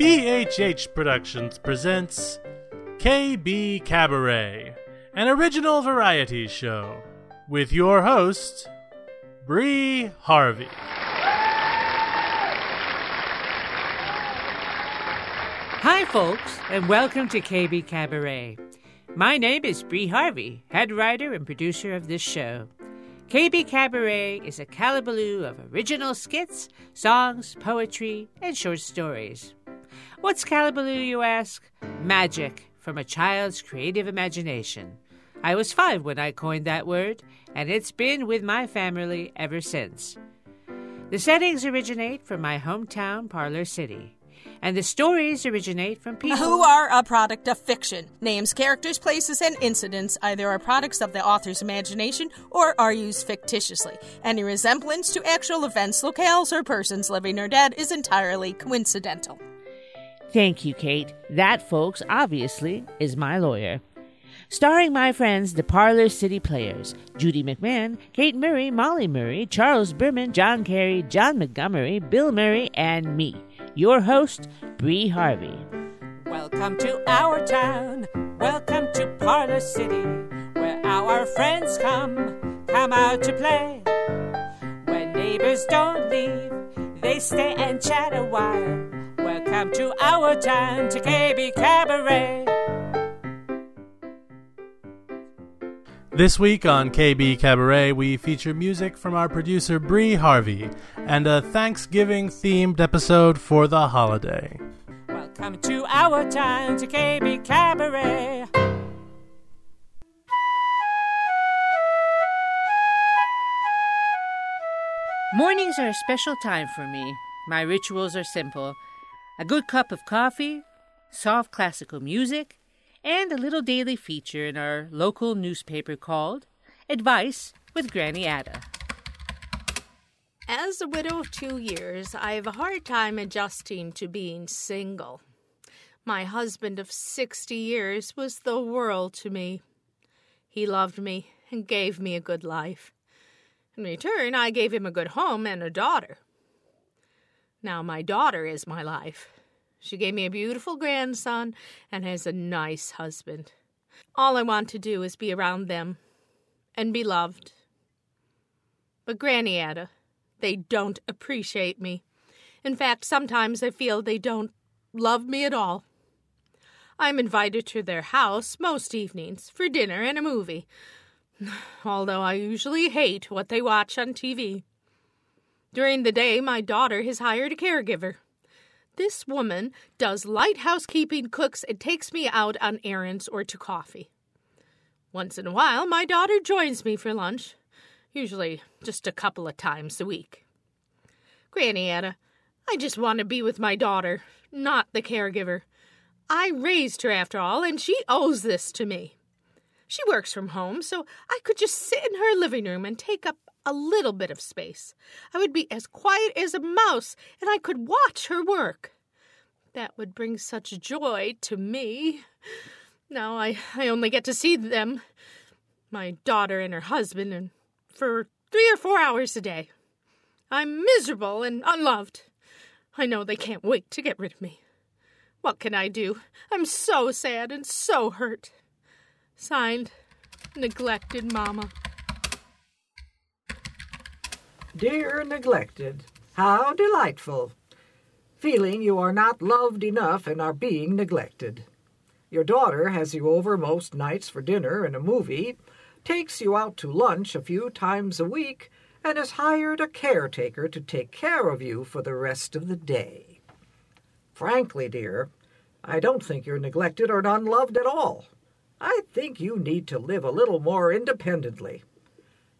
BHH Productions presents KBKabaret, an original variety show, with your host, Bree Harvey. Hi, folks, and welcome to KBKabaret. My name is Bree Harvey, head writer and producer of this show. KBKabaret is a Kallaballo of original skits, songs, poetry, and short stories. What's Kallaballo, you ask? Magic from a child's creative imagination. I was five when I coined that word, and it's been with my family ever since. The settings originate from my hometown, Parlor City and the stories originate from people who are a product of fiction. Names, characters, places, and incidents either are products of the author's imagination or are used fictitiously. Any resemblance to actual events, locales, or persons living or dead is entirely coincidental. Thank you, Kate. That, folks, obviously, is my lawyer. Starring my friends, the Parlor City Players Judy McMahon, Kate Murray, Molly Murray, Charles Berman, John Carey, John Montgomery, Bill Murray, and me your host, Bree Harvey. Welcome to our town. Welcome to Parlor City, where our friends come, come out to play. When neighbors don't leave, they stay and chat a while. Welcome to our town, to KBKabaret. This week on KBKabaret, we feature music from our producer Bree Harvey and a Thanksgiving themed episode for the holiday. Welcome to our town, to KBKabaret. Mornings are a special time for me. My rituals are simple a good cup of coffee, soft classical music, and a little daily feature in our local newspaper called Advice with Granny Ada. As a widow of two years, I have a hard time adjusting to being single. My husband of 60 years was the world to me. He loved me and gave me a good life. In return, I gave him a good home and a daughter. Now, my daughter is my life. She gave me a beautiful grandson and has a nice husband. All I want to do is be around them and be loved. But Granny Ada, they don't appreciate me. In fact, sometimes I feel they don't love me at all. I'm invited to their house most evenings for dinner and a movie, although I usually hate what they watch on TV. During the day, my daughter has hired a caregiver. This woman does light housekeeping, cooks, and takes me out on errands or to coffee. Once in a while, my daughter joins me for lunch, usually just a couple of times a week. Granny Ada, I just want to be with my daughter, not the caregiver. I raised her after all, and she owes this to me. She works from home, so I could just sit in her living room and take up a little bit of space. I would be as quiet as a mouse, and I could watch her work. That would bring such joy to me. Now I, I only get to see them, my daughter and her husband, and for three or four hours a day. I'm miserable and unloved. I know they can't wait to get rid of me. What can I do? I'm so sad and so hurt. Signed, Neglected Mama. Dear neglected, how delightful! Feeling you are not loved enough and are being neglected. Your daughter has you over most nights for dinner and a movie, takes you out to lunch a few times a week, and has hired a caretaker to take care of you for the rest of the day. Frankly, dear, I don't think you're neglected or unloved at all. I think you need to live a little more independently.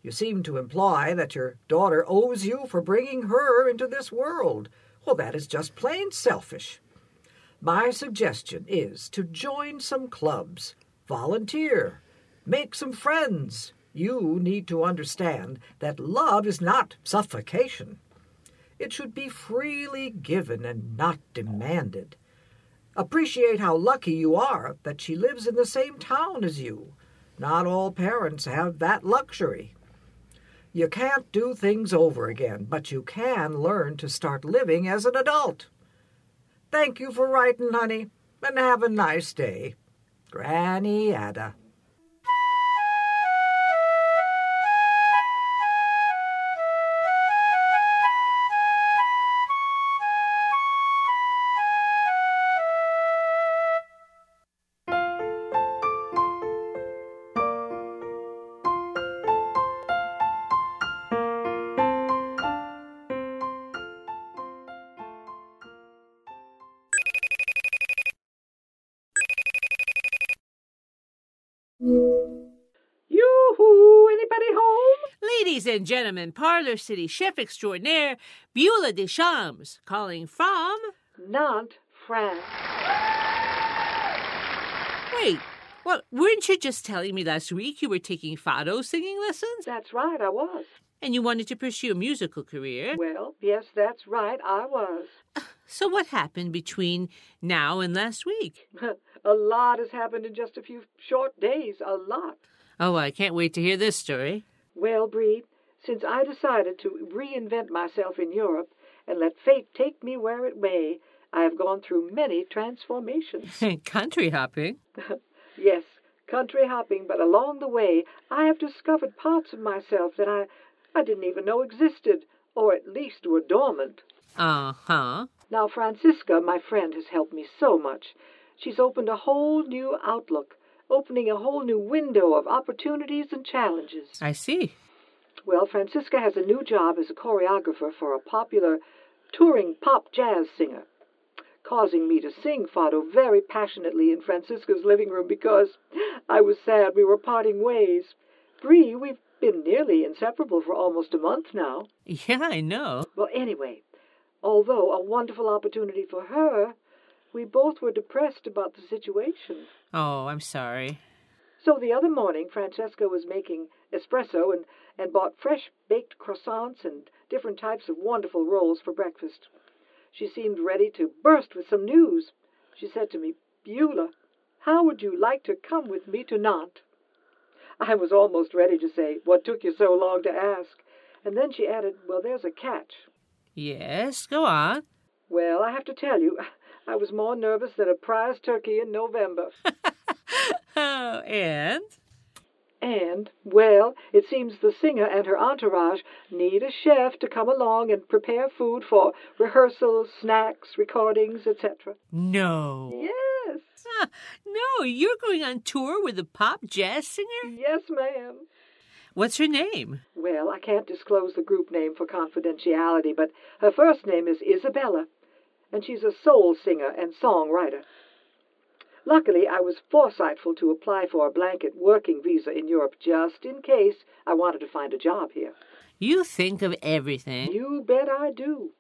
You seem to imply that your daughter owes you for bringing her into this world. Well, that is just plain selfish. My suggestion is to join some clubs, volunteer, make some friends. You need to understand that love is not suffocation. It should be freely given and not demanded. Appreciate how lucky you are that she lives in the same town as you. Not all parents have that luxury. You can't do things over again, but you can learn to start living as an adult. Thank you for writing, honey, and have a nice day. Granny Ada. And gentlemen, Parlor City Chef Extraordinaire Beulah Deschamps calling from. Nantes, France. Wait, well, weren't you just telling me last week you were taking fado singing lessons? That's right, I was. And you wanted to pursue a musical career? Well, yes, that's right, I was. So what happened between now and last week? a lot has happened in just a few short days, a lot. Oh, I can't wait to hear this story. Well, Bree, since I decided to reinvent myself in Europe and let fate take me where it may, I have gone through many transformations. Country hopping? yes, country hopping, but along the way I have discovered parts of myself that I, I didn't even know existed, or at least were dormant. Uh huh. Now, Francisca, my friend, has helped me so much. She's opened a whole new outlook, opening a whole new window of opportunities and challenges. I see. Well, Francisca has a new job as a choreographer for a popular touring pop jazz singer, causing me to sing fado very passionately in Francisca's living room because I was sad we were parting ways. Bree, we've been nearly inseparable for almost a month now. Yeah, I know. Well, anyway, although a wonderful opportunity for her, we both were depressed about the situation. Oh, I'm sorry. So the other morning, Francesca was making espresso and, and bought fresh baked croissants and different types of wonderful rolls for breakfast. She seemed ready to burst with some news. She said to me, Beulah, how would you like to come with me to Nantes? I was almost ready to say, What took you so long to ask? And then she added, Well, there's a catch. Yes, go on. Well, I have to tell you, I was more nervous than a prize turkey in November. oh, and? And, well, it seems the singer and her entourage need a chef to come along and prepare food for rehearsals, snacks, recordings, etc. No. Yes. Ah, no, you're going on tour with a pop jazz singer? Yes, ma'am. What's her name? Well, I can't disclose the group name for confidentiality, but her first name is Isabella, and she's a soul singer and songwriter. Luckily, I was foresightful to apply for a blanket working visa in Europe just in case I wanted to find a job here. You think of everything. You bet I do.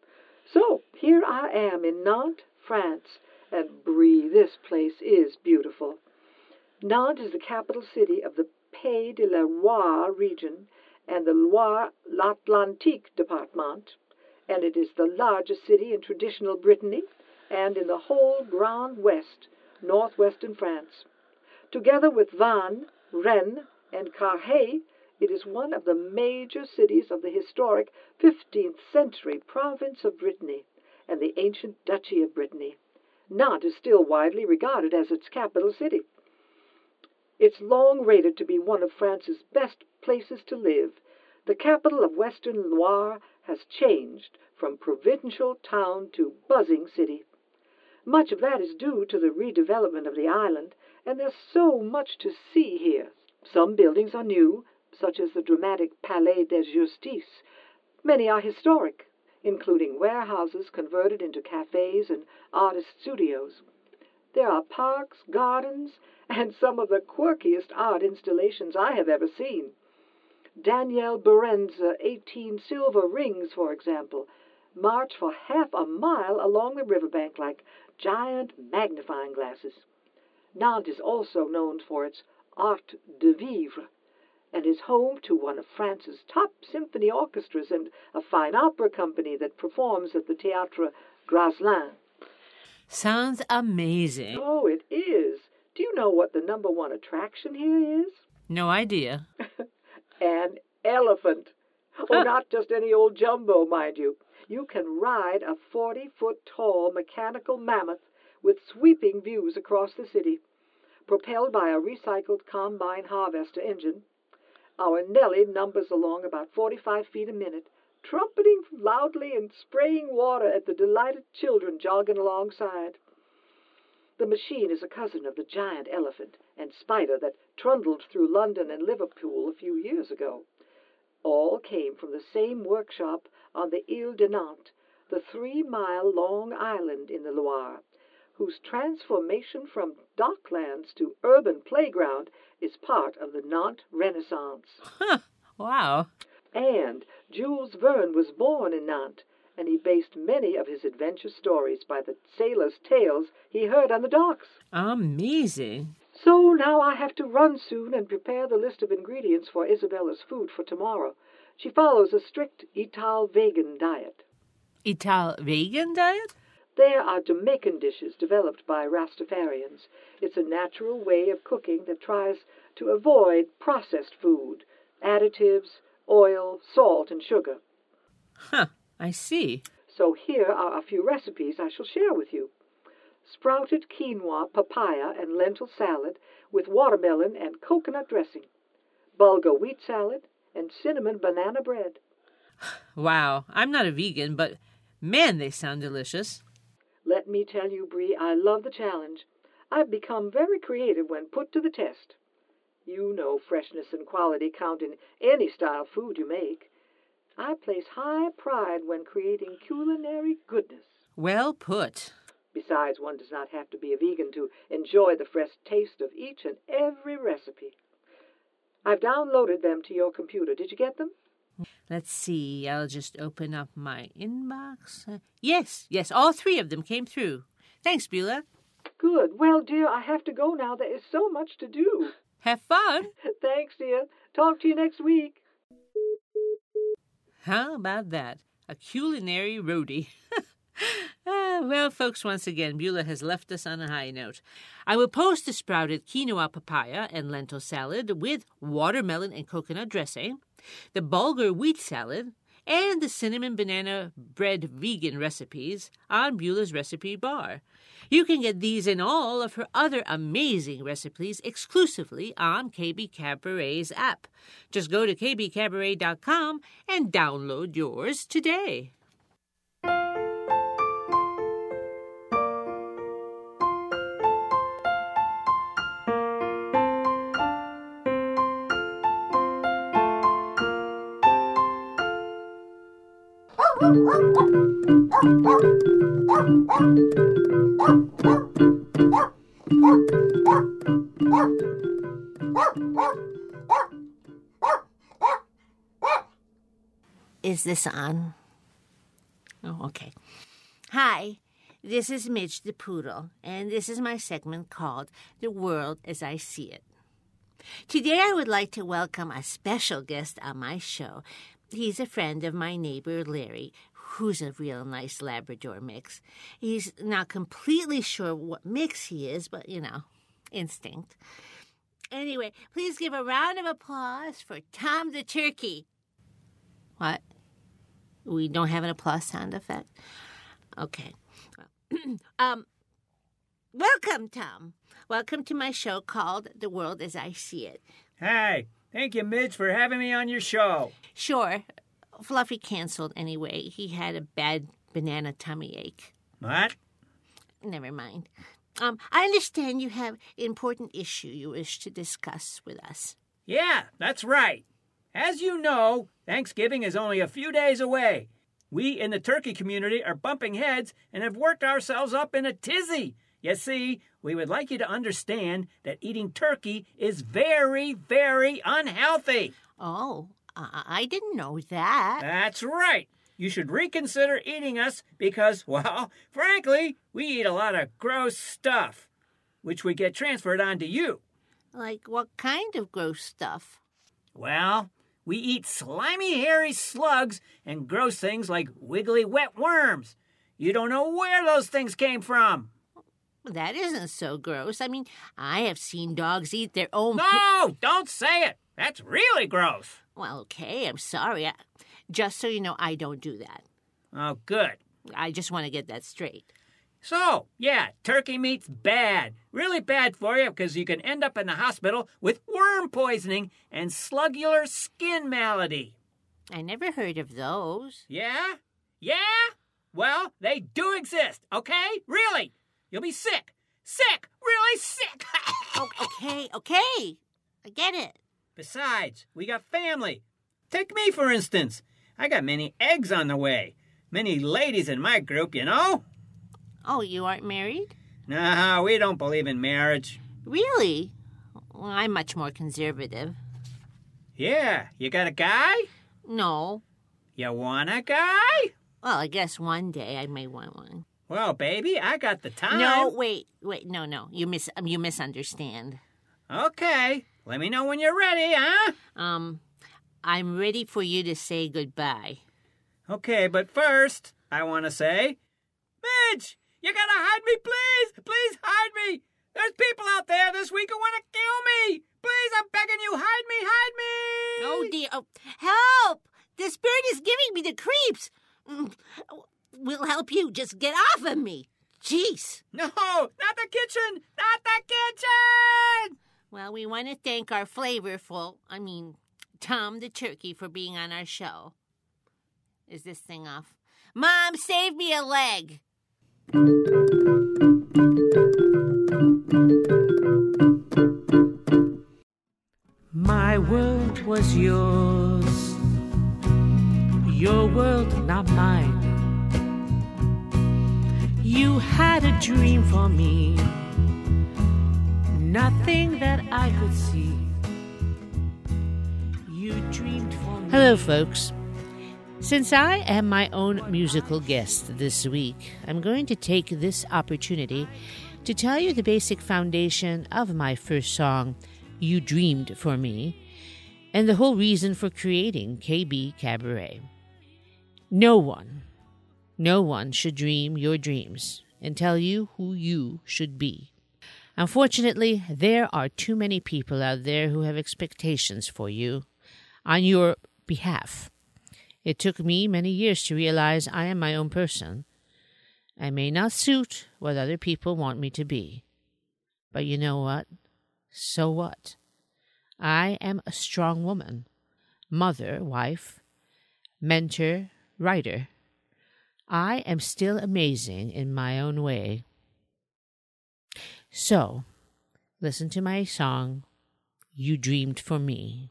So, here I am in Nantes, France, and Bree, this place is beautiful. Nantes is the capital city of the Pays de la Loire region and the Loire-L'Atlantique department, and it is the largest city in traditional Brittany and in the whole Grand West, northwestern France. Together with Vannes, Rennes, and Carhaix, it is one of the major cities of the historic 15th century province of Brittany and the ancient Duchy of Brittany. Nantes is still widely regarded as its capital city. It's long rated to be one of France's best places to live. The capital of Western Loire has changed from provincial town to buzzing city. Much of that is due to the redevelopment of the island, and there's so much to see here. Some buildings are new, such as the dramatic Palais de Justice. Many are historic, including warehouses converted into cafes and artist studios. There are parks, gardens, and some of the quirkiest art installations I have ever seen. Daniel Buren's uh, 18 silver rings, for example, march for half a mile along the riverbank like giant magnifying glasses. Nantes is also known for its art de vivre and is home to one of France's top symphony orchestras and a fine opera company that performs at the Théâtre Graslin. Sounds amazing. Oh, it is. Do you know what the number one attraction here is? No idea. An elephant. Oh, not just any old jumbo, mind you. You can ride a 40 foot tall mechanical mammoth with sweeping views across the city, propelled by a recycled combine harvester engine. Our Nellie numbers along about 45 feet a minute, trumpeting loudly and spraying water at the delighted children jogging alongside. The machine is a cousin of the giant elephant and spider that trundled through London and Liverpool a few years ago. All came from the same workshop on the Ile de Nantes, the three mile long island in the Loire, whose transformation from docklands to urban playground is part of the Nantes Renaissance. Wow. And Jules Verne was born in Nantes, and he based many of his adventure stories by the sailors' tales he heard on the docks. Amazing. So now I have to run soon and prepare the list of ingredients for Isabella's food for tomorrow. She follows a strict Ital vegan diet. Ital vegan diet? There are Jamaican dishes developed by Rastafarians. It's a natural way of cooking that tries to avoid processed food, additives, oil, salt, and sugar. Huh. I see. So here are a few recipes I shall share with you. Sprouted quinoa, papaya, and lentil salad with watermelon and coconut dressing. Bulgur wheat salad and cinnamon banana bread. Wow. I'm not a vegan, but man, they sound delicious. Let me tell you, Bree, I love the challenge. I've become very creative when put to the test. You know freshness and quality count in any style food you make. I place high pride when creating culinary goodness. Well put. Besides, one does not have to be a vegan to enjoy the fresh taste of each and every recipe. I've downloaded them to your computer. Did you get them? Let's see. I'll just open up my inbox. Uh, yes, yes, all three of them came through. Thanks, Beulah. Good. Well, dear, I have to go now. There is so much to do. Have fun. Thanks, dear. Talk to you next week. How about that? A culinary roadie. Ah, well, folks, once again, Beulah has left us on a high note. I will post the sprouted quinoa papaya and lentil salad with watermelon and coconut dressing, the bulgur wheat salad, and the cinnamon banana bread vegan recipes on Beulah's recipe bar. You can get these and all of her other amazing recipes exclusively on KBKabaret's app. Just go to kbkabaret.com and download yours today. Is this on? Oh, okay. Hi, this is Midge the Poodle, and this is my segment called The World as I See It. Today I would like to welcome a special guest on my show. He's a friend of my neighbor Larry, who's a real nice Labrador mix. He's not completely sure what mix he is, but you know, instinct. Anyway, please give a round of applause for Tom the Turkey. What? We don't have an applause sound effect? Okay. um, welcome, Tom. Welcome to my show called The World as I See It. Hey, thank you, Midge, for having me on your show. Sure, Fluffy canceled anyway. He had a bad banana tummy ache. What? Never mind. Um, I understand you have an important issue you wish to discuss with us. Yeah, that's right. As you know, Thanksgiving is only a few days away. We in the turkey community are bumping heads and have worked ourselves up in a tizzy. You see, we would like you to understand that eating turkey is very, very unhealthy. Oh, I, didn't know that. That's right. You should reconsider eating us because, well, frankly, we eat a lot of gross stuff, which would get transferred onto you. Like what kind of gross stuff? Well, we eat slimy, hairy slugs and gross things like wiggly, wet worms. You don't know where those things came from. That isn't so gross. I mean, I have seen dogs eat their own. No, don't say it. That's really gross. Well, okay, I'm sorry. I, Just so you know, I don't do that. Oh, good. I just want to get that straight. So, yeah, turkey meat's bad. Really bad for you because you can end up in the hospital with worm poisoning and sluggular skin malady. I never heard of those. Yeah? Yeah? Well, they do exist, okay? Really? You'll be sick. Sick! Really sick! Okay, okay. I get it. Besides, we got family. Take me, for instance. I got many eggs on the way. Many ladies in my group, you know? Oh, you aren't married? No, we don't believe in marriage. Really? Well, I'm much more conservative. Yeah, you got a guy? No. You want a guy? Well, I guess one day I may want one. Well, baby, I got the time. No, wait, wait, no, no. You mis you misunderstand. Okay, let me know when you're ready, huh? Um, I'm ready for you to say goodbye. Okay, but first, I want to say, Midge, you gotta hide me, please! Please hide me! There's people out there this week who want to kill me! Please, I'm begging you, hide me, hide me! Oh dear! Oh, help! This bird is giving me the creeps. Mm, We'll help you. Just get off of me. Jeez. No, not the kitchen! Not the kitchen! Well, we want to thank our flavorful, I mean, Tom the turkey for being on our show. Is this thing off? Mom, save me a leg. My world was yours, your world not mine. You had a dream for me, nothing that I could see. You dreamed for me. Hello, folks. Since I am my own musical guest this week, I'm going to take this opportunity to tell you the basic foundation of my first song, You Dreamed for Me, and the whole reason for creating KBKabaret. No one, no one should dream your dreams and tell you who you should be. Unfortunately, there are too many people out there who have expectations for you on your behalf. It took me many years to realize I am my own person. I may not suit what other people want me to be. But you know what? So what? I am a strong woman, mother, wife, mentor, writer. I am still amazing in my own way. So, listen to my song, You Dreamed for Me.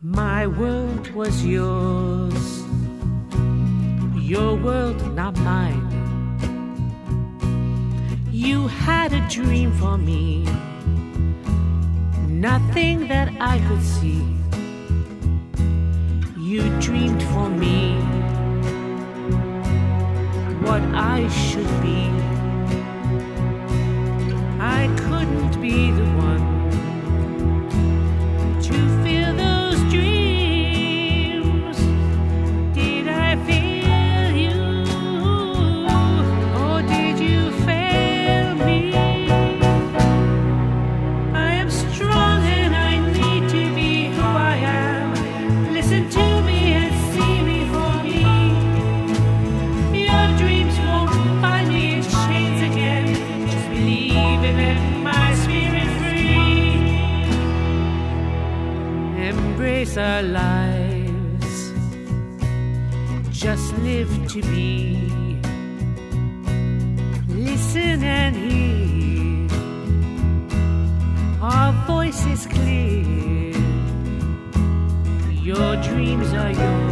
My world was yours, your world not mine. You had a dream for me, nothing that I could see. You dreamed for me what I should be. I couldn't be the one our lives. Just live to be. Listen and hear. Our voice is clear. Your dreams are yours.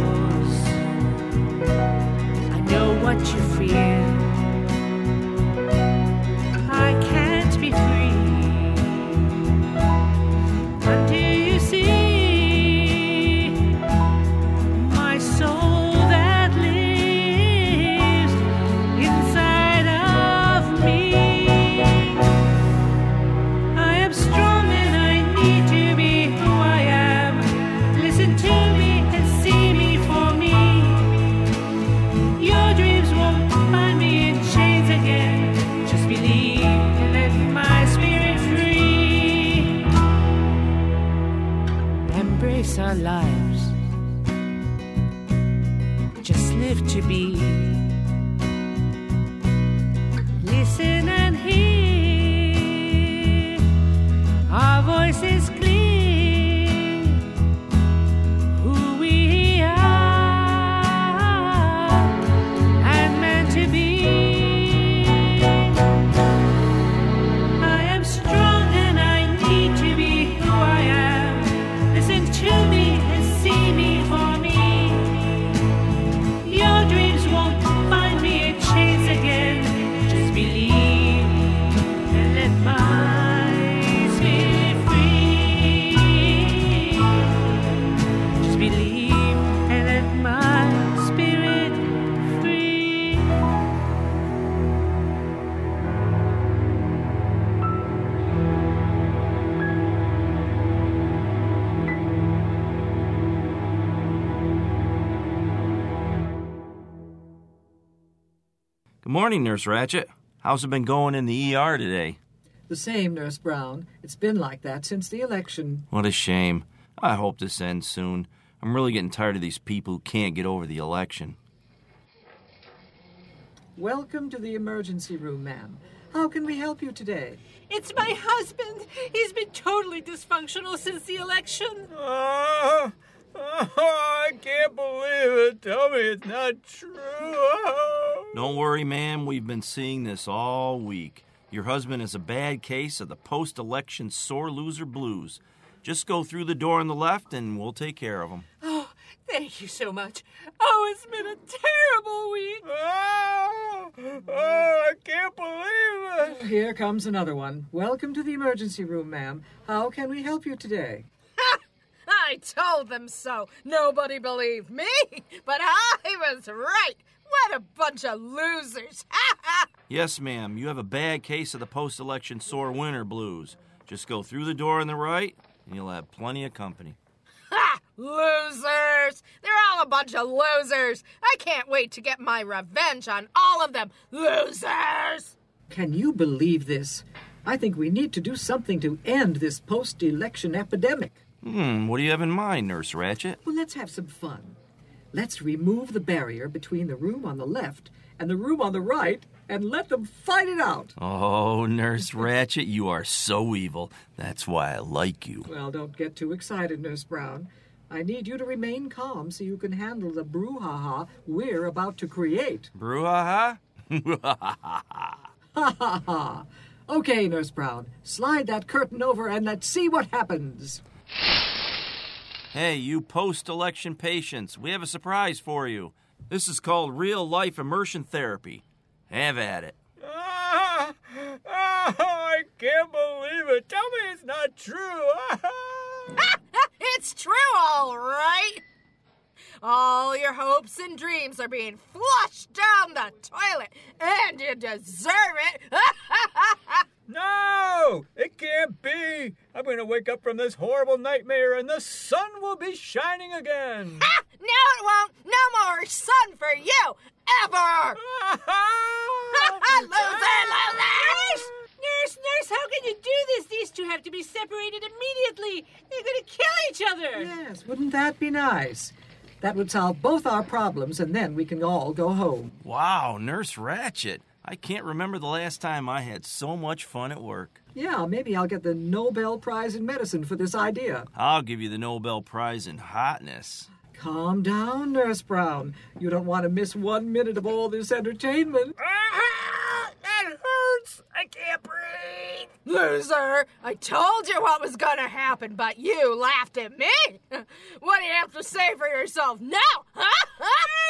Morning, Nurse Ratchet. How's it been going in the ER today? The same, Nurse Brown. It's been like that since the election. What a shame. I hope this ends soon. I'm really getting tired of these people who can't get over the election. Welcome to the emergency room, ma'am. How can we help you today? It's my husband. He's been totally dysfunctional since the election. Oh, oh, I can't believe it. Tell me it's not true. Oh. Don't worry, ma'am. We've been seeing this all week. Your husband is a bad case of the post election sore loser blues. Just go through the door on the left and we'll take care of him. Oh, thank you so much. Oh, it's been a terrible week. Oh, oh, I can't believe it. Here comes another one. Welcome to the emergency room, ma'am. How can we help you today? I told them so. Nobody believed me, but I was right. What a bunch of losers. Ha ha! Yes, ma'am. You have a bad case of the post election sore winter blues. Just go through the door on the right and you'll have plenty of company. ha! Losers! They're all a bunch of losers. I can't wait to get my revenge on all of them. Losers! Can you believe this? I think we need to do something to end this post election epidemic. Hmm, what do you have in mind, Nurse Ratchet? Well, let's have some fun. Let's remove the barrier between the room on the left and the room on the right and let them fight it out. Oh, Nurse Ratchet, you are so evil. That's why I like you. Well, don't get too excited, Nurse Brown. I need you to remain calm so you can handle the brouhaha we're about to create. Brouhaha? Ha ha ha! Okay, Nurse Brown, slide that curtain over and let's see what happens. Hey, you post election patients, we have a surprise for you. This is called real life immersion therapy. Have at it. Ah, oh, I can't believe it. Tell me it's not true. it's true, all right. All your hopes and dreams are being flushed down the toilet, and you deserve it. no, it can't be. I'm going to wake up from this horrible nightmare and the sun will be shining again. Ha! No, it won't. No more sun for you, ever. loser, losers! Nurse, nurse, how can you do this? These two have to be separated immediately. They're going to kill each other. Yes, wouldn't that be nice? That would solve both our problems, and then we can all go home. Wow, Nurse Ratchet. I can't remember the last time I had so much fun at work. Yeah, maybe I'll get the Nobel Prize in Medicine for this idea. I'll give you the Nobel Prize in hotness. Calm down, Nurse Brown. You don't want to miss one minute of all this entertainment. Ah, that hurts. I can't breathe. Loser! I told you what was gonna happen, but you laughed at me. What do you have to say for yourself now? Huh?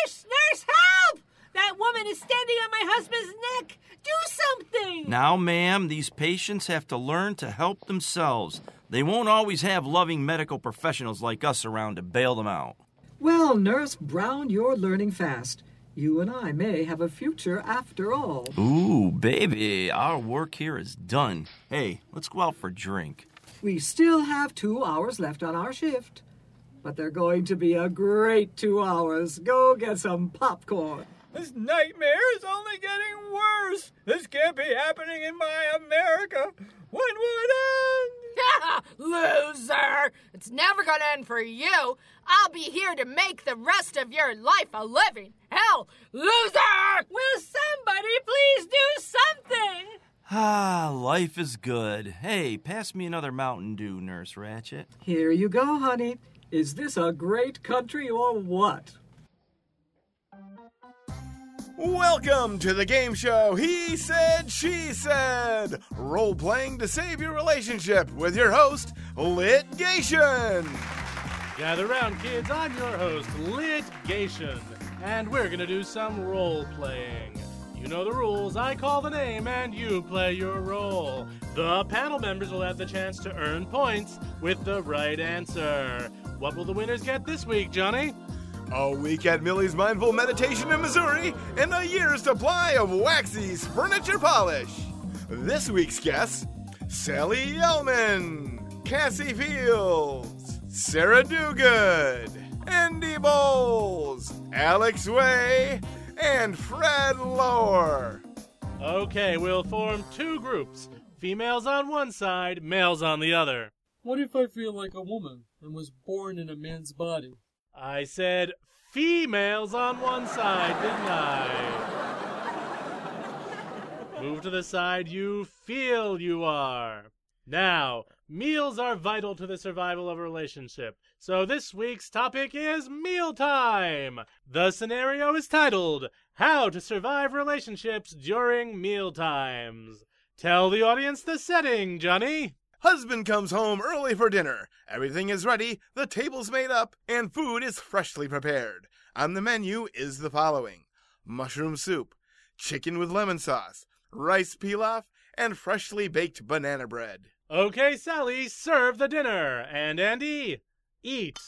Nurse, nurse, help! That woman is standing on my husband's neck. Do something. Now, ma'am, these patients have to learn to help themselves. They won't always have loving medical professionals like us around to bail them out. Well, Nurse Brown, you're learning fast. You and I may have a future after all. Ooh, baby, our work here is done. Hey, let's go out for a drink. We still have two hours left on our shift. But they're going to be a great two hours. Go get some popcorn. This nightmare is only getting worse. This can't be happening in my America. When will it end? Loser! It's never gonna end for you. I'll be here to make the rest of your life a living. Hell! Loser! Will somebody please do something? Ah, life is good. Hey, pass me another Mountain Dew, Nurse Ratchet. Here you go, honey. Is this a great country or what? Welcome to the game show He Said, She Said, role playing to save your relationship with your host, Litigation. Gather round, kids. I'm your host, Litigation, and we're gonna do some role playing. You know the rules. I call the name and you play your role. The panel members will have the chance to earn points with the right answer. What will the winners get this week, Johnny? A week at Millie's Mindful Meditation in Missouri and a year's supply of Waxy's furniture polish. This week's guests Sally Yellman, Cassie Fields, Sarah Duguid, Andy Bowles, Alex Way, and Fred Lower. Okay, we'll form two groups females on one side, males on the other. What if I feel like a woman and was born in a man's body? I said females on one side, didn't I? Move to the side you feel you are. Now, meals are vital to the survival of a relationship. So this week's topic is mealtime. The scenario is titled How to Survive Relationships During Mealtimes. Tell the audience the setting, Johnny. Husband comes home early for dinner. Everything is ready, the table's made up, and food is freshly prepared. On the menu is the following mushroom soup, chicken with lemon sauce, rice pilaf, and freshly baked banana bread. Okay, Sally, serve the dinner. And Andy, eat.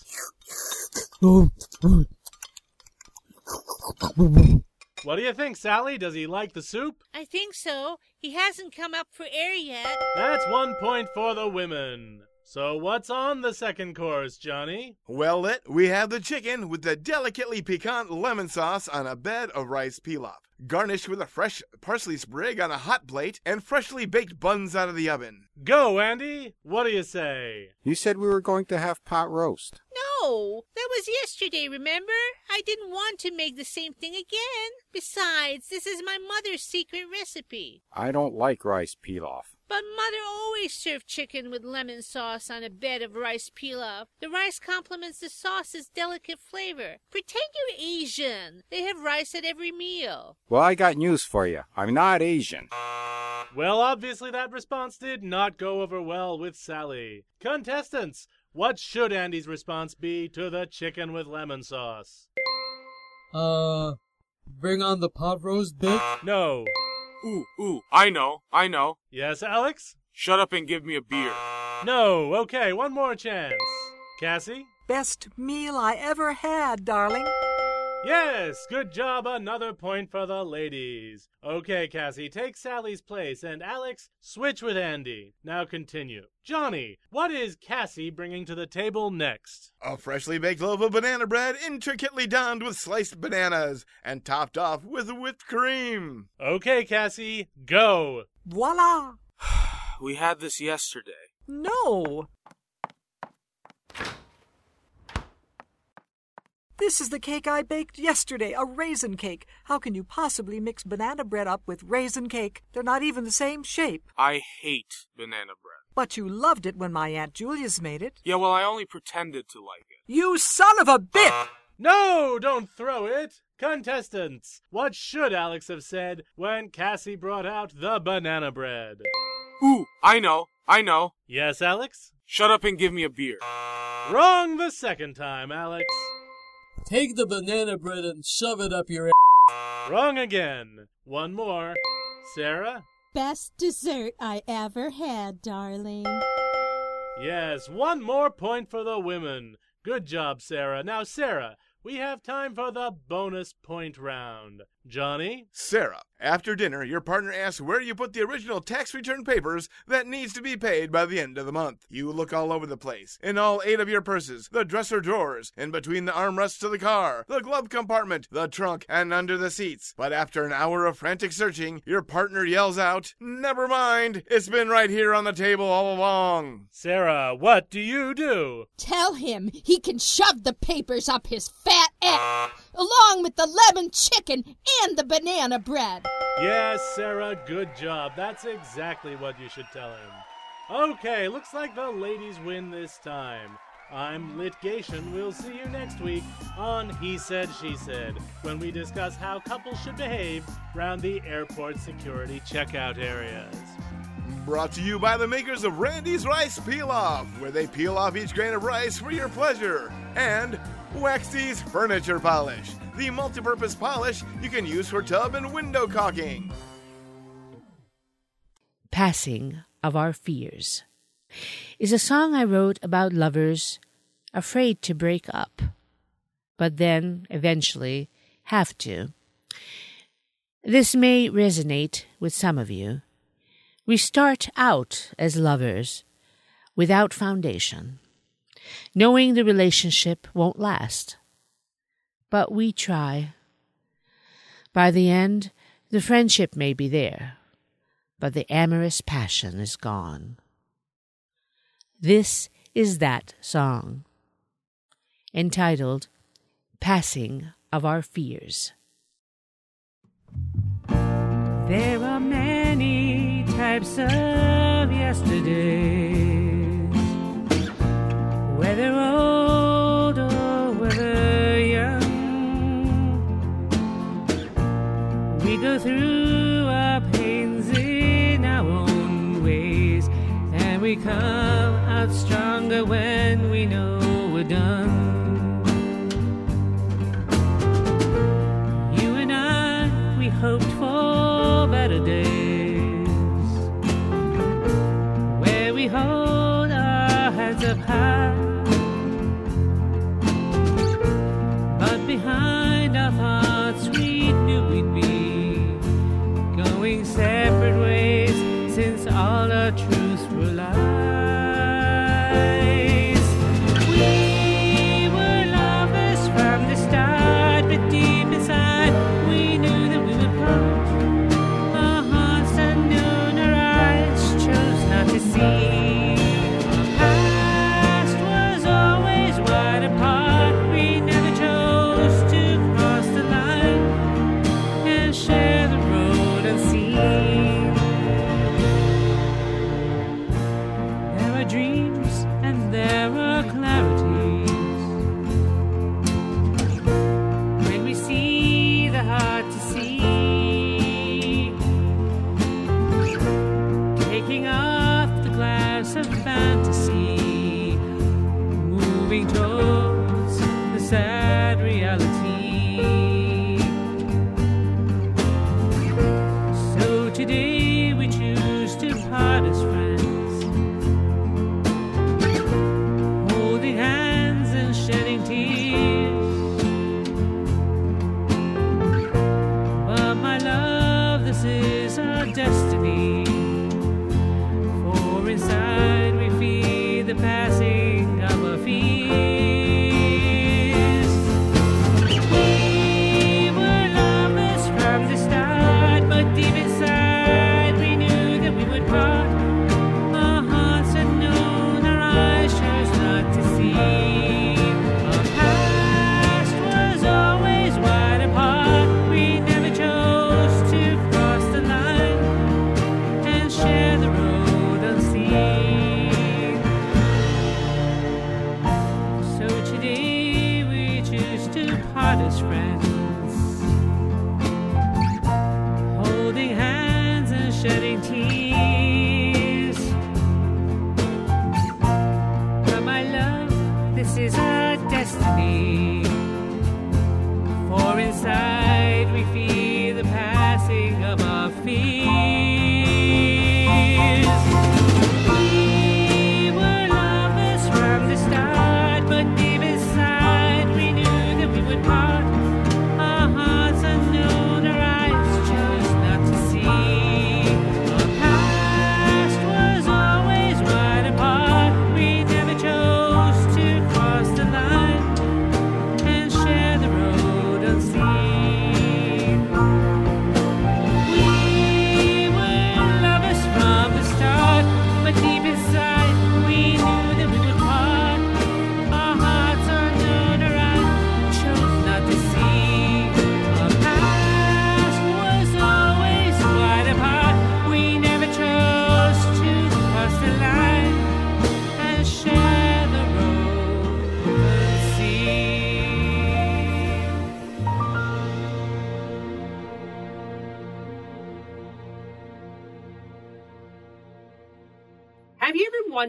What do you think, Sally? Does he like the soup? I think so. He hasn't come up for air yet. That's one point for the women. So what's on the second course, Johnny? Well lit, we have the chicken with the delicately piquant lemon sauce on a bed of rice pilaf, garnished with a fresh parsley sprig on a hot plate, and freshly baked buns out of the oven. Go, Andy. What do you say? You said we were going to have pot roast. No, Oh, that was yesterday, remember? I didn't want to make the same thing again. Besides, this is my mother's secret recipe. I don't like rice pilaf. But mother always served chicken with lemon sauce on a bed of rice pilaf. The rice complements the sauce's delicate flavor. Pretend you're Asian. They have rice at every meal. Well, I got news for you. I'm not Asian. Well, obviously that response did not go over well with Sally. Contestants, what should Andy's response be to the chicken with lemon sauce? Uh, bring on the pot roast bit? No. Ooh, ooh, I know, I know. Yes, Alex? Shut up and give me a beer. No. Okay, one more chance. Cassie? Best meal I ever had, darling. Yes, good job. Another point for the ladies. Okay, Cassie, take Sally's place, and Alex, switch with Andy. Now continue. Johnny, what is Cassie bringing to the table next? A freshly baked loaf of banana bread, intricately donned with sliced bananas, and topped off with whipped cream. Okay, Cassie, go. Voila! We had this yesterday. No! This is the cake I baked yesterday, a raisin cake. How can you possibly mix banana bread up with raisin cake? They're not even the same shape. I hate banana bread. But you loved it when my Aunt Julia's made it. Yeah, well, I only pretended to like it. You son of a bit! No, don't throw it. Contestants, what should Alex have said when Cassie brought out the banana bread? Ooh, I know, I know. Yes, Alex? Shut up and give me a beer. Wrong the second time, Alex. Take the banana bread and shove it up your ass. Wrong again. One more. Sarah? Best dessert I ever had, darling. Yes, one more point for the women. Good job, Sarah. Now, Sarah, we have time for the bonus point round. Johnny? Sarah, after dinner, your partner asks where you put the original tax return papers that needs to be paid by the end of the month. You look all over the place, in all eight of your purses, the dresser drawers, in between the armrests of the car, the glove compartment, the trunk, and under the seats. But after an hour of frantic searching, your partner yells out, Never mind, it's been right here on the table all along. Sarah, what do you do? Tell him he can shove the papers up his fat eh, along with the lemon chicken and the banana bread. Yes, Sarah, good job. That's exactly what you should tell him. Okay, looks like the ladies win this time. I'm Litigation. We'll see you next week on He Said, She Said, when we discuss how couples should behave around the airport security checkout areas. Brought to you by the makers of Randy's Rice Peel Off, where they peel off each grain of rice for your pleasure. And Waxy's Furniture Polish, the multi purpose polish you can use for tub and window caulking. Passing of Our Fears is a song I wrote about lovers afraid to break up, but then eventually have to. This may resonate with some of you. We start out as lovers without foundation, knowing the relationship won't last. But we try. By the end, the friendship may be there, but the amorous passion is gone. This is that song, entitled Passing of Our Fears. There are many types of yesterdays, whether old or whether young. We go through our pains in our own ways, and we come out stronger when we know we're done. You and I, we hoped for better days, where we hold our heads up high. Behind our thoughts, we knew we'd be going separate ways since all our truths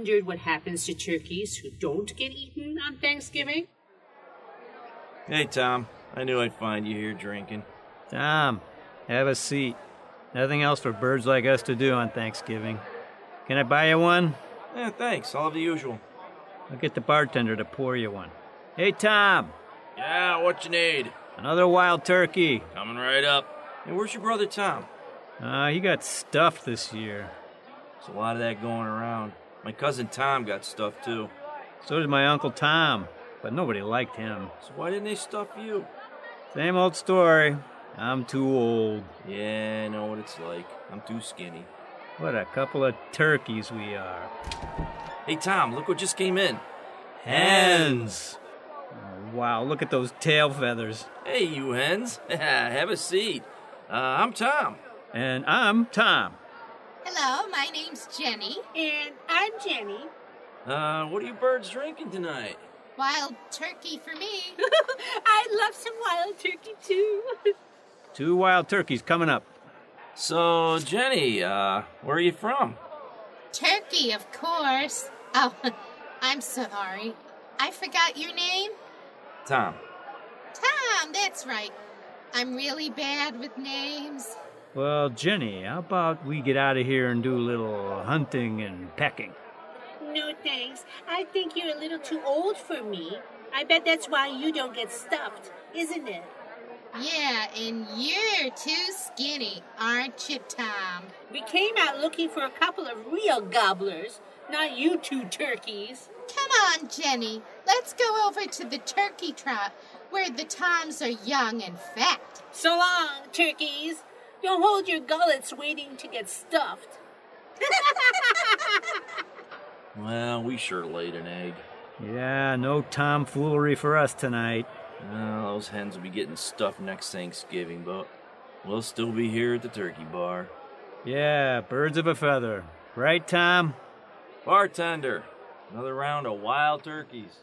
wondered what happens to turkeys who don't get eaten on Thanksgiving? Hey, Tom. I knew I'd find you here drinking. Tom, have a seat. Nothing else for birds like us to do on Thanksgiving. Can I buy you one? Yeah, thanks. I'll have the usual. I'll get the bartender to pour you one. Hey, Tom, Yeah, what you need? another wild turkey. Coming right up. Hey, where's your brother Tom? Uh, he got stuffed this year. There's a lot of that going around. My cousin Tom got stuffed too. So did my Uncle Tom, but nobody liked him. So why didn't they stuff you? Same old story. I'm too old. Yeah, I know what it's like. I'm too skinny. What a couple of turkeys we are. Hey, Tom, look what just came in. Hens! Oh, wow, look at those tail feathers. Hey, you hens. have a seat. Uh, I'm Tom. And I'm Tom. Hello, my name's Jenny. And I'm Jenny. Uh, what are you birds drinking tonight? Wild turkey for me. I love some wild turkey too. Two wild turkeys coming up. So, Jenny, uh, where are you from? turkey, of course. Oh, I'm sorry. I forgot your name. Tom. Tom, that's right. I'm really bad with names. Well, Jenny, how about we get out of here and do a little hunting and pecking? No thanks. I think you're a little too old for me. I bet that's why you don't get stuffed, isn't it? Yeah, and you're too skinny, aren't you, Tom? We came out looking for a couple of real gobblers, not you two turkeys. Come on, Jenny. Let's go over to the turkey trot where the Toms are young and fat. So long, turkeys. Don't hold your gullets waiting to get stuffed. Well, we sure laid an egg. Yeah, no tomfoolery for us tonight. Well, those hens will be getting stuffed next Thanksgiving, but we'll still be here at the turkey bar. Yeah, birds of a feather. Right, Tom? Bartender, another round of wild turkeys.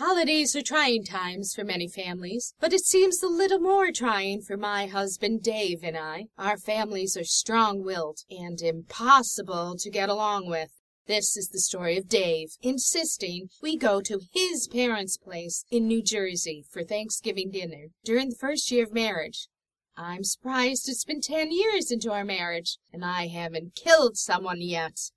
Holidays are trying times for many families, but it seems a little more trying for my husband Dave and I. Our families are strong willed and impossible to get along with. This is the story of Dave insisting we go to his parents' place in New Jersey for Thanksgiving dinner during the first year of marriage. I'm surprised it's been ten years into our marriage, and I haven't killed someone yet.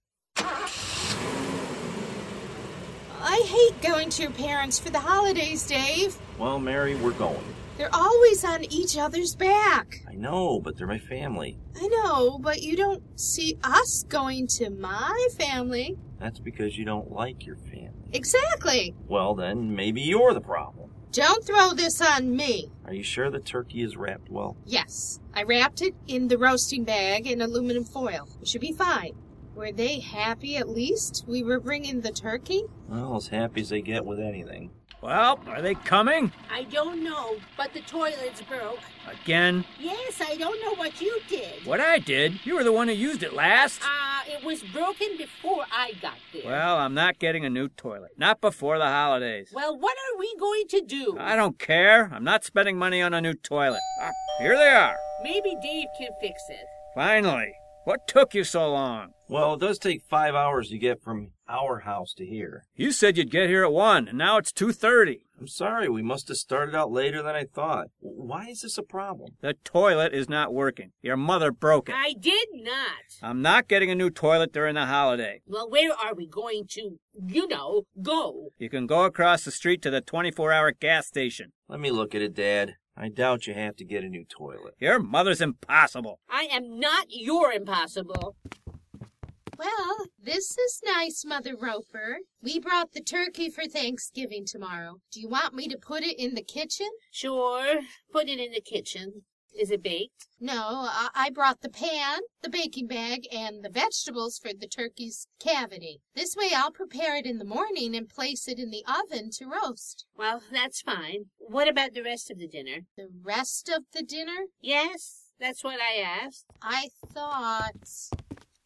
I hate going to your parents for the holidays, Dave. Well, Mary, we're going. They're always on each other's back. I know, but they're my family. I know, but you don't see us going to my family. That's because you don't like your family. Exactly. Well, then maybe you're the problem. Don't throw this on me. Are you sure the turkey is wrapped well? Yes, I wrapped it in the roasting bag in aluminum foil. It should be fine. Were they happy at least we were bringing the turkey? Well, as happy as they get with anything. Well, are they coming? I don't know, but the toilet's broke. Again? Yes, I don't know what you did. What I did? You were the one who used it last. Uh, it was broken before I got there. Well, I'm not getting a new toilet. Not before the holidays. Well, what are we going to do? I don't care. I'm not spending money on a new toilet. Ah, here they are. Maybe Dave can fix it. Finally. What took you so long? Well, it does take five hours to get from our house to here. You said you'd get here at 1, and now it's 2.30. I'm sorry, we must have started out later than I thought. Why is this a problem? The toilet is not working. Your mother broke it. I did not. I'm not getting a new toilet during the holiday. Well, where are we going to, you know, go? You can go across the street to the 24-hour gas station. Let me look at it, Dad. I doubt you have to get a new toilet. Your mother's impossible. I am not your impossible. Well, this is nice, Mother Roper. We brought the turkey for Thanksgiving tomorrow. Do you want me to put it in the kitchen? Sure, put it in the kitchen. Is it baked? No, I, I brought the pan, the baking bag, and the vegetables for the turkey's cavity. This way I'll prepare it in the morning and place it in the oven to roast. Well, that's fine. What about the rest of the dinner? The rest of the dinner? Yes, that's what I asked. I thought.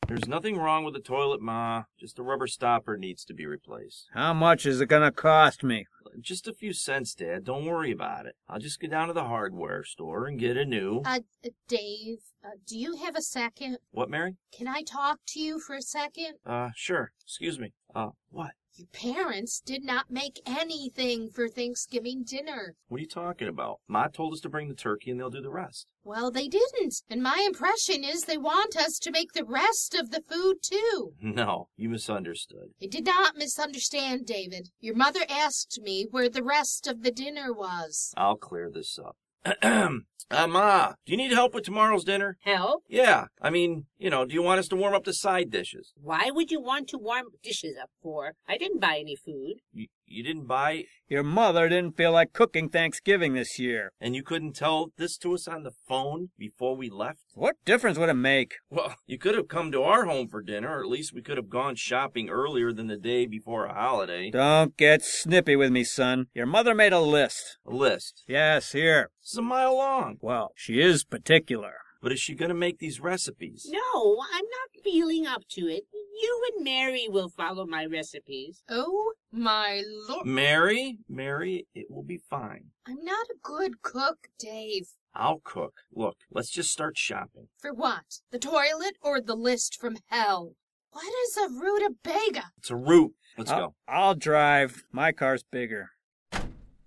There's nothing wrong with the toilet, Ma. Just a rubber stopper needs to be replaced. How much is it going to cost me? just a few cents, Dad. Don't worry about it. I'll just go down to the hardware store and get a new. Uh, uh, Dave, uh, do you have a second? What, Mary? Can I talk to you for a second? Uh, sure. Excuse me. Uh, what? Your parents did not make anything for Thanksgiving dinner. What are you talking about? Ma told us to bring the turkey and they'll do the rest. Well, they didn't, and my impression is they want us to make the rest of the food too. No, you misunderstood. I did not misunderstand, David. Your mother asked me where the rest of the dinner was. I'll clear this up. Uh, Ma, do you need help with tomorrow's dinner? Help? Yeah, I mean, you know, do you want us to warm up the side dishes? Why would you want to warm dishes up for? I didn't buy any food. You, you didn't buy, Your mother didn't feel like cooking Thanksgiving this year. and you couldn't tell this to us on the phone before we left? What difference would it make? Well, you could have come to our home for dinner, or at least we could have gone shopping earlier than the day before a holiday. Don't get snippy with me, son. Your mother made a list. A list. Yes, here. It's a mile long. Well, she is particular. But is she going to make these recipes? No, I'm not feeling up to it. You and Mary will follow my recipes. Oh my lord. Mary, Mary, it will be fine. I'm not a good cook, Dave. I'll cook. Look, let's just start shopping. For what? The toilet or the list from hell? What is a rutabaga? It's a root. Let's I'll, go. I'll drive. My car's bigger.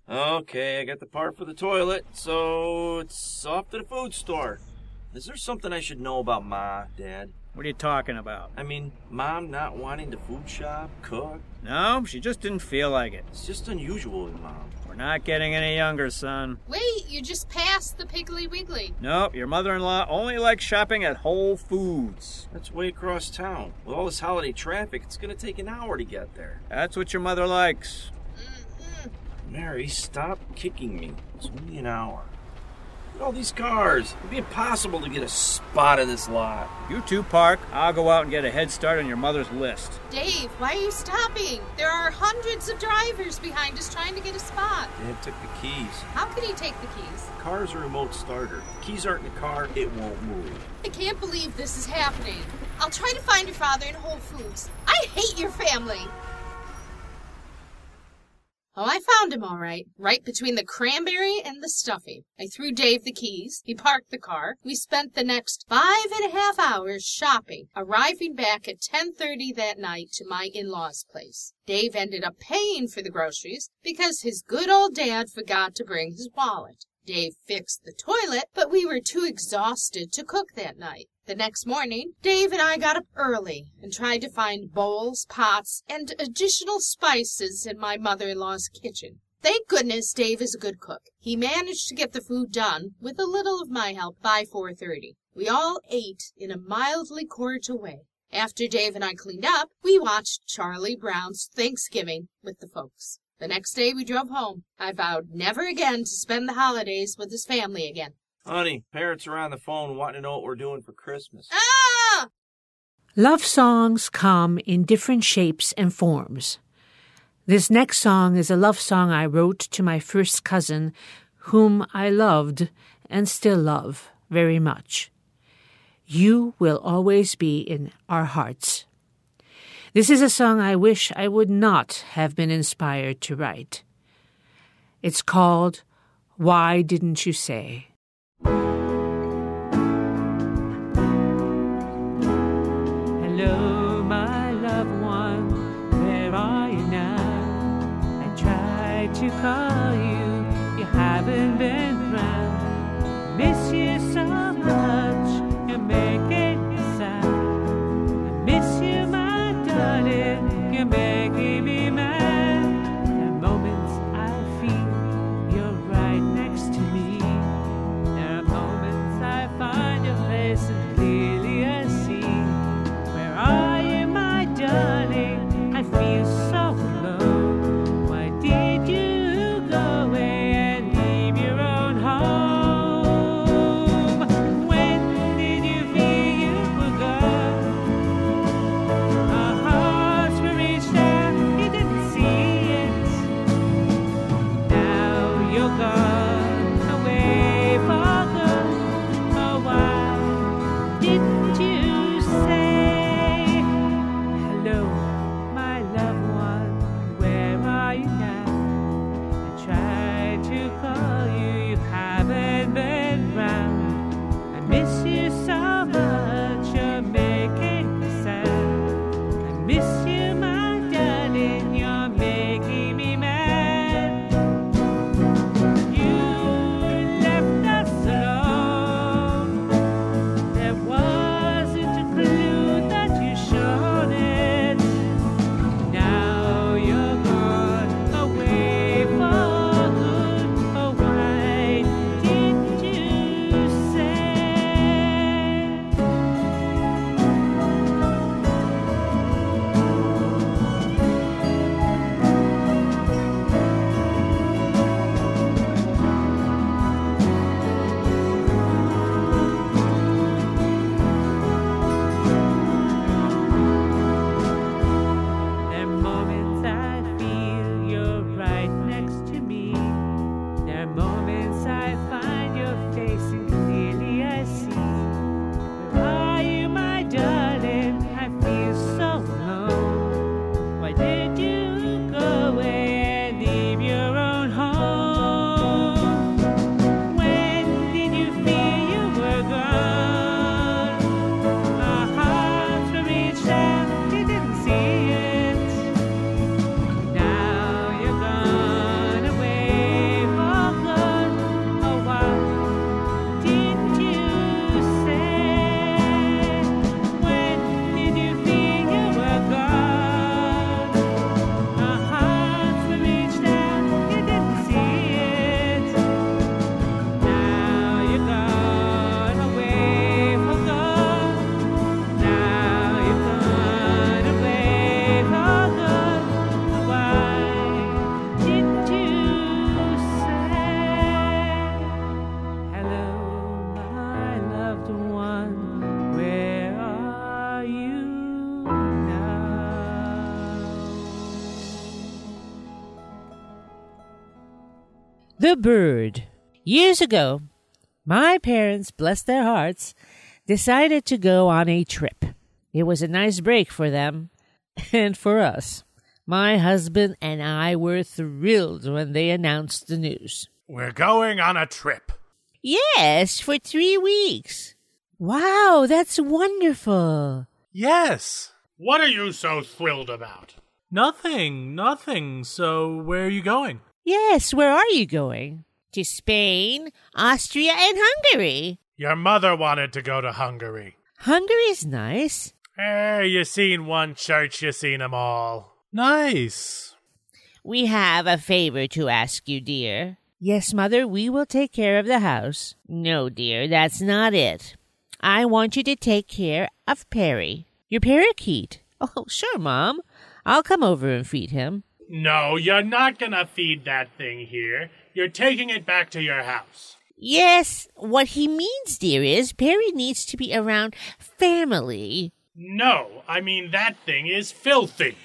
Okay, I got the part for the toilet, so it's off to the food store. Is there something I should know about Ma, Dad? What are you talking about? I mean, Mom not wanting to food shop, cook. No, she just didn't feel like it. It's just unusual in Mom. We're not getting any younger, son. Wait, you just passed the Piggly Wiggly. Nope, your mother-in-law only likes shopping at Whole Foods. That's way across town. With all this holiday traffic, it's gonna take an hour to get there. That's what your mother likes. Mm-hmm. Mary, stop kicking me. It's only an hour. Look at all these cars. It'd be impossible to get a spot in this lot. You two park. I'll go out and get a head start on your mother's list. Dave, why are you stopping? There are hundreds of drivers behind us trying to get a spot. Dad took the keys. How can he take the keys? The car's a remote starter. The keys aren't in the car, it won't move. I can't believe this is happening. I'll try to find your father in Whole Foods. I hate your family. Oh, I found him all right, right between the cranberry and the stuffy. I threw Dave the keys. He parked the car. We spent the next five and a half hours shopping, arriving back at 10:30 that night to my in-laws' place. Dave ended up paying for the groceries because his good old dad forgot to bring his wallet. Dave fixed the toilet, but we were too exhausted to cook that night. The next morning, Dave and I got up early and tried to find bowls, pots, and additional spices in my mother-in-law's kitchen. Thank goodness Dave is a good cook. He managed to get the food done, with a little of my help, by 4.30. We all ate in a mildly cordial way. After Dave and I cleaned up, we watched Charlie Brown's Thanksgiving with the folks. The next day we drove home. I vowed never again to spend the holidays with his family again. Honey, parents are on the phone wanting to know what we're doing for Christmas. Ah! Love songs come in different shapes and forms. This next song is a love song I wrote to my first cousin, whom I loved and still love very much. You will always be in our hearts. This is a song I wish I would not have been inspired to write. It's called Why Didn't You Say? The Bird. Years ago, my parents, bless their hearts, decided to go on a trip. It was a nice break for them and for us. My husband and I were thrilled when they announced the news. We're going on a trip. Yes, for three weeks. Wow, that's wonderful. Yes. What are you so thrilled about? Nothing, nothing. So, where are you going? Yes, where are you going? To Spain, Austria, and Hungary. Your mother wanted to go to Hungary. Hungary's nice. Eh, you seen one church, you seen 'em all. Nice. We have a favor to ask you, dear. Yes, Mother, we will take care of the house. No, dear, that's not it. I want you to take care of Perry, your parakeet. Oh, sure, Mom. I'll come over and feed him. No, you're not gonna feed that thing here. You're taking it back to your house. Yes, what he means, dear, is Perry needs to be around family. No, I mean that thing is filthy.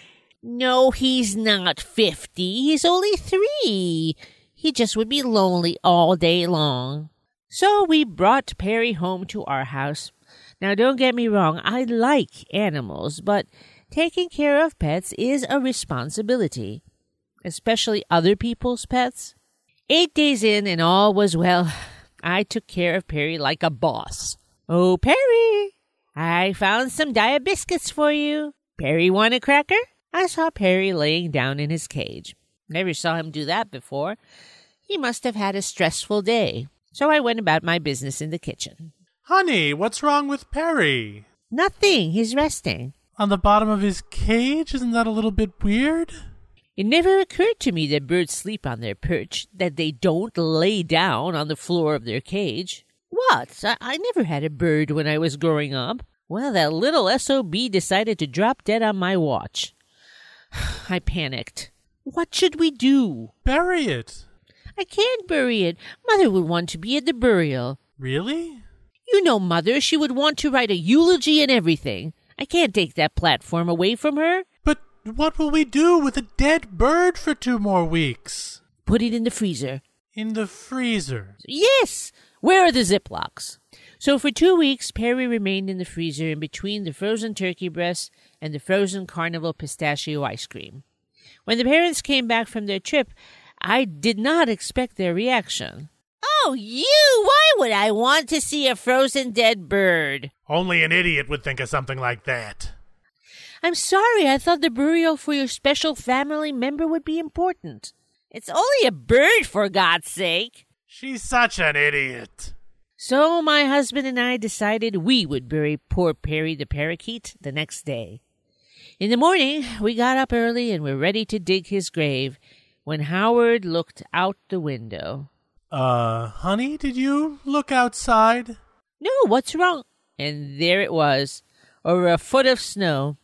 No, he's not 50. He's only three. He just would be lonely all day long. So we brought Perry home to our house. Now, don't get me wrong, I like animals, but taking care of pets is a responsibility, especially other people's pets. Eight days in, and all was well. I took care of Perry like a boss. Oh, Perry, I found some diet biscuits for you. Perry want a cracker? I saw Perry laying down in his cage. Never saw him do that before. He must have had a stressful day. So I went about my business in the kitchen. Honey, what's wrong with Perry? Nothing. He's resting. On the bottom of his cage? Isn't that a little bit weird? It never occurred to me that birds sleep on their perch, that they don't lay down on the floor of their cage. What? I, I never had a bird when I was growing up. Well, that little SOB decided to drop dead on my watch. I panicked. What should we do? Bury it. I can't bury it. Mother would want to be at the burial. Really? You know, Mother, she would want to write a eulogy and everything. I can't take that platform away from her. But what will we do with a dead bird for two more weeks? Put it in the freezer. In the freezer? Yes! Where are the Ziplocs? So for two weeks, Perry remained in the freezer in between the frozen turkey breast and the frozen carnival pistachio ice cream. When the parents came back from their trip, I did not expect their reaction. Oh, you! Why would I want to see a frozen dead bird? Only an idiot would think of something like that. I'm sorry, I thought the burial for your special family member would be important. It's only a bird, for God's sake. She's such an idiot. So my husband and I decided we would bury poor Perry the parakeet the next day. In the morning, we got up early and were ready to dig his grave when Howard looked out the window. Uh, honey, did you look outside? No, what's wrong? And there it was, over a foot of snow.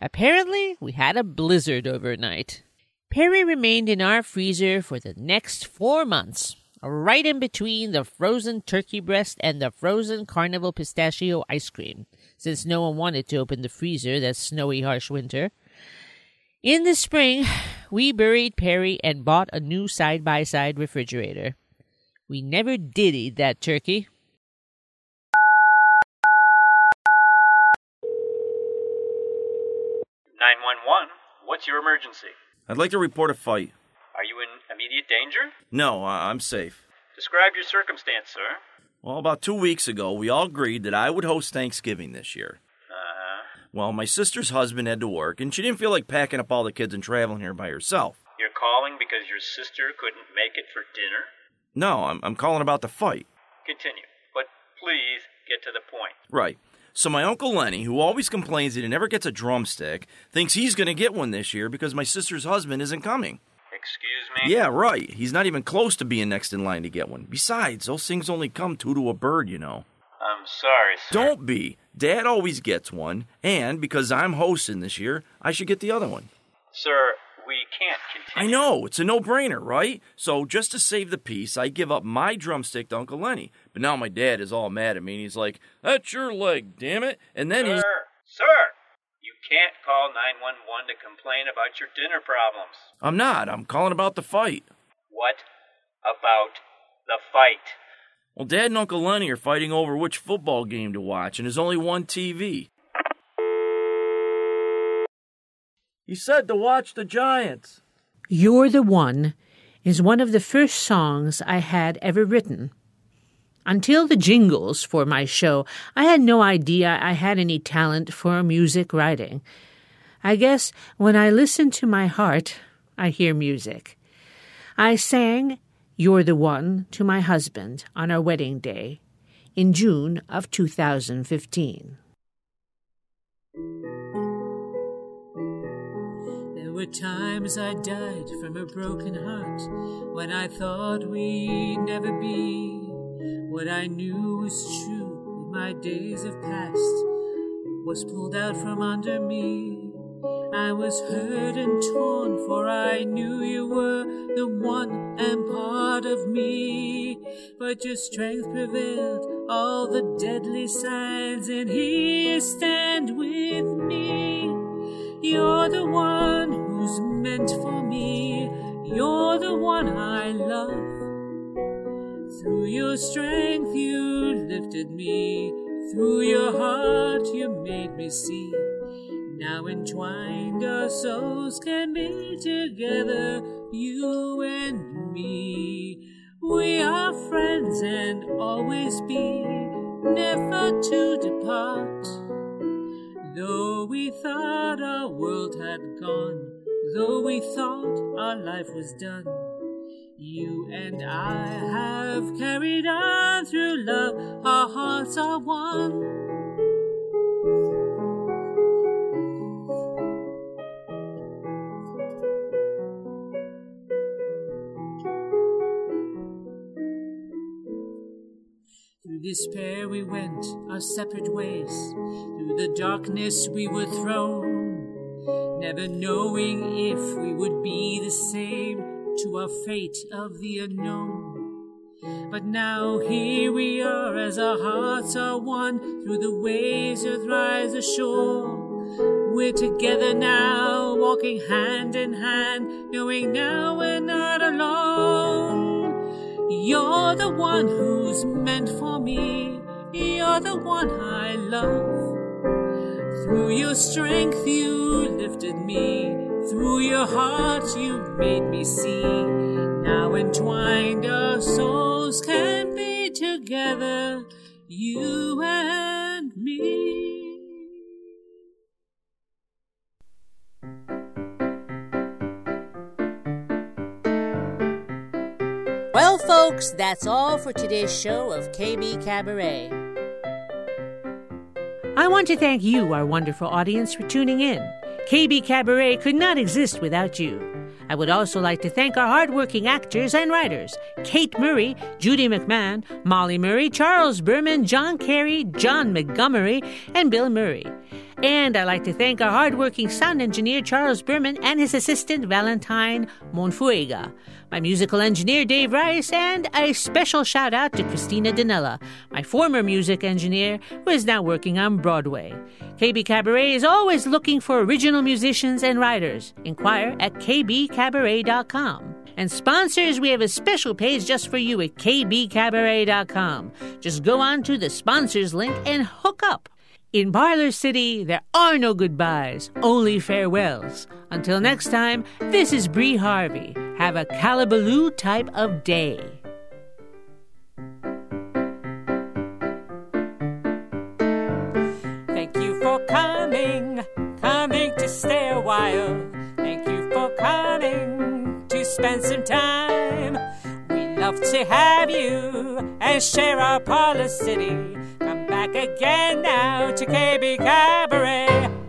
Apparently, we had a blizzard overnight. Perry remained in our freezer for the next four months, right in between the frozen turkey breast and the frozen carnival pistachio ice cream, since no one wanted to open the freezer that snowy, harsh winter. In the spring, we buried Perry and bought a new side by side refrigerator. We never did eat that turkey. Nine one one. What's your emergency? I'd like to report a fight. Are you in immediate danger? No, I- I'm safe. Describe your circumstance, sir. Well, about two weeks ago, we all agreed that I would host Thanksgiving this year. Uh huh. Well, my sister's husband had to work, and she didn't feel like packing up all the kids and traveling here by herself. You're calling because your sister couldn't make it for dinner? No, I'm, I'm calling about the fight. Continue, but please get to the point. Right. So my uncle Lenny, who always complains that he never gets a drumstick, thinks he's going to get one this year because my sister's husband isn't coming. Excuse me? Yeah, right. He's not even close to being next in line to get one. Besides, those things only come two to a bird, you know. I'm sorry, sir. Don't be. Dad always gets one, and because I'm hosting this year, I should get the other one. Sir, we can't I know, it's a no brainer, right? So just to save the peace, I give up my drumstick to Uncle Lenny. But now my dad is all mad at me and he's like, That's your leg, damn it. And then he sir, he's sir, you can't call 911 to complain about your dinner problems. I'm not, I'm calling about the fight. What about the fight. Well, Dad and Uncle Lenny are fighting over which football game to watch, and there's only one TV. He said to watch the Giants. You're the One is one of the first songs I had ever written. Until the jingles for my show, I had no idea I had any talent for music writing. I guess when I listen to my heart, I hear music. I sang You're the One to my husband on our wedding day in June of 2015. Were times I died from a broken heart when I thought we'd never be. What I knew was true in my days of past was pulled out from under me. I was hurt and torn, for I knew you were the one and part of me. But your strength prevailed all the deadly signs, and here you stand with me. You're the one meant for me. You're the one I love. Through your strength, you lifted me. Through your heart, you made me see. Now entwined, our souls can be together, you and me. We are friends and always be, never to depart. Though we thought our world had gone, though we thought our life was done, you and I have carried on through love, our hearts are one. Through despair we went our separate ways. Through the darkness we were thrown, never knowing if we would be the same to our fate of the unknown. But now here we are as our hearts are one through the waves earth rise ashore. We're together now, walking hand in hand, knowing now we're not alone. You're the one who's meant for me. You're the one I love. Through your strength, you lifted me. Through your heart, you made me see. Now entwined, our souls can be together, you and me. Well, folks, that's all for today's show of KBKabaret. I want to thank you, our wonderful audience, for tuning in. KBKabaret could not exist without you. I would also like to thank our hardworking actors and writers Kate Murray, Judy McMahon, Molly Murray, Charles Berman, John Carey, John Montgomery, and Bill Murray. And I'd like to thank our hardworking sound engineer Charles Berman and his assistant Valentine Monfuega, my musical engineer Dave Rice, and a special shout out to Christina Danella, my former music engineer who is now working on Broadway. KBKabaret is always looking for original musicians and writers. Inquire at kbkabaret.com. And sponsors, we have a special page just for you at kbkabaret.com. Just go on to the sponsors link and hook up. In Parlor City, there are no goodbyes, only farewells. Until next time, this is Bree Harvey. Have a Kallaballo type of day. Thank you for coming, coming to stay a while. Thank you for coming to spend some time. We love to have you and share our parlor city. Come back again now to KBKabaret.